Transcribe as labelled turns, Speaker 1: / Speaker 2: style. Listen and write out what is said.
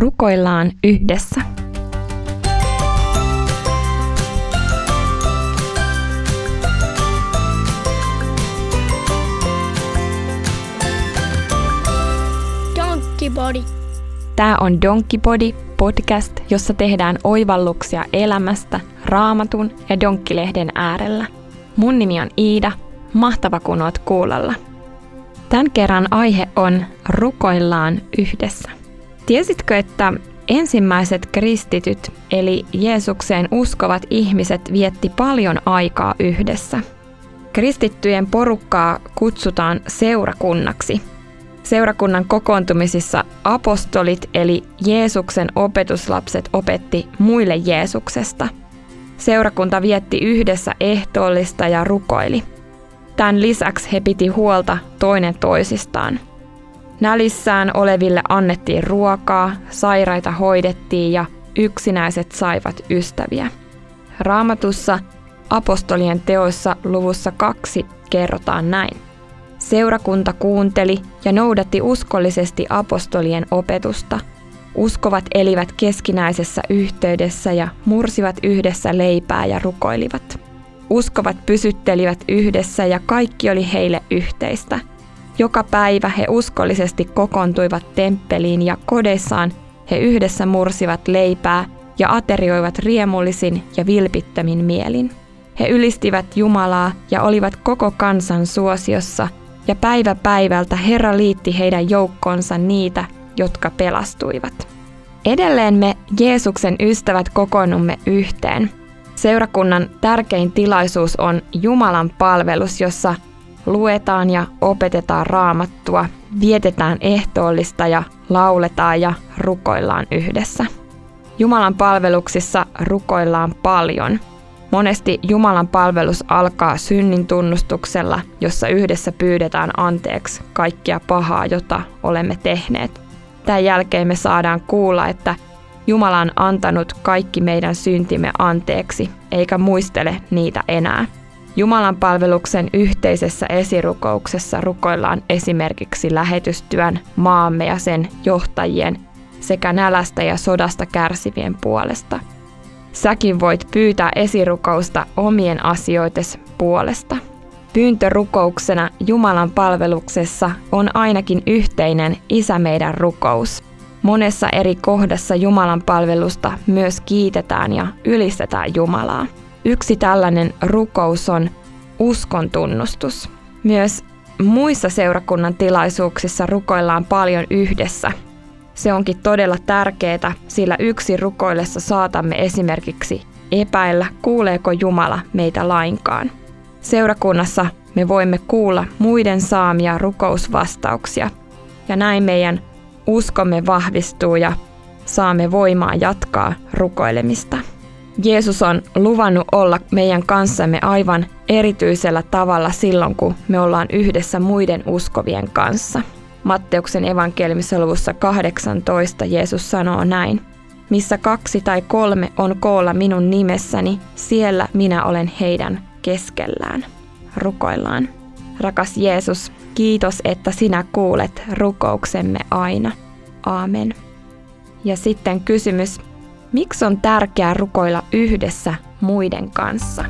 Speaker 1: Rukoillaan yhdessä.
Speaker 2: Donkkipodi.
Speaker 1: Tämä on Donkkipodi podcast, jossa tehdään oivalluksia elämästä raamatun ja donkkilehden äärellä. Mun nimi on Iida. Mahtava kun oot kuulolla. Tämän kerran aihe on Rukoillaan yhdessä. Tiesitkö, että ensimmäiset kristityt eli Jeesukseen uskovat ihmiset vietti paljon aikaa yhdessä? Kristittyjen porukkaa kutsutaan seurakunnaksi. Seurakunnan kokoontumisissa apostolit eli Jeesuksen opetuslapset opetti muille Jeesuksesta. Seurakunta vietti yhdessä ehtoollista ja rukoili. Tämän lisäksi he piti huolta toinen toisistaan – Nälissään oleville annettiin ruokaa, sairaita hoidettiin ja yksinäiset saivat ystäviä. Raamatussa apostolien teoissa luvussa kaksi kerrotaan näin. Seurakunta kuunteli ja noudatti uskollisesti apostolien opetusta. Uskovat elivät keskinäisessä yhteydessä ja mursivat yhdessä leipää ja rukoilivat. Uskovat pysyttelivät yhdessä ja kaikki oli heille yhteistä – joka päivä he uskollisesti kokoontuivat temppeliin ja kodeissaan he yhdessä mursivat leipää ja aterioivat riemullisin ja vilpittömin mielin. He ylistivät Jumalaa ja olivat koko kansan suosiossa, ja päivä päivältä Herra liitti heidän joukkoonsa niitä, jotka pelastuivat. Edelleen me Jeesuksen ystävät kokoonnumme yhteen. Seurakunnan tärkein tilaisuus on Jumalan palvelus, jossa luetaan ja opetetaan raamattua, vietetään ehtoollista ja lauletaan ja rukoillaan yhdessä. Jumalan palveluksissa rukoillaan paljon. Monesti Jumalan palvelus alkaa synnin tunnustuksella, jossa yhdessä pyydetään anteeksi kaikkia pahaa, jota olemme tehneet. Tämän jälkeen me saadaan kuulla, että Jumala on antanut kaikki meidän syntimme anteeksi, eikä muistele niitä enää. Jumalan palveluksen yhteisessä esirukouksessa rukoillaan esimerkiksi lähetystyön, maamme ja sen johtajien sekä nälästä ja sodasta kärsivien puolesta. Säkin voit pyytää esirukousta omien asioites puolesta. Pyyntörukouksena Jumalan palveluksessa on ainakin yhteinen Isä meidän rukous. Monessa eri kohdassa Jumalan palvelusta myös kiitetään ja ylistetään Jumalaa. Yksi tällainen rukous on uskon tunnustus. Myös muissa seurakunnan tilaisuuksissa rukoillaan paljon yhdessä. Se onkin todella tärkeää, sillä yksi rukoillessa saatamme esimerkiksi epäillä, kuuleeko Jumala meitä lainkaan. Seurakunnassa me voimme kuulla muiden saamia rukousvastauksia, ja näin meidän uskomme vahvistuu ja saamme voimaa jatkaa rukoilemista. Jeesus on luvannut olla meidän kanssamme aivan erityisellä tavalla silloin, kun me ollaan yhdessä muiden uskovien kanssa. Matteuksen evankeliumissa luvussa 18 Jeesus sanoo näin. Missä kaksi tai kolme on koolla minun nimessäni, siellä minä olen heidän keskellään. Rukoillaan. Rakas Jeesus, kiitos, että sinä kuulet rukouksemme aina. Aamen. Ja sitten kysymys, Miksi on tärkeää rukoilla yhdessä muiden kanssa?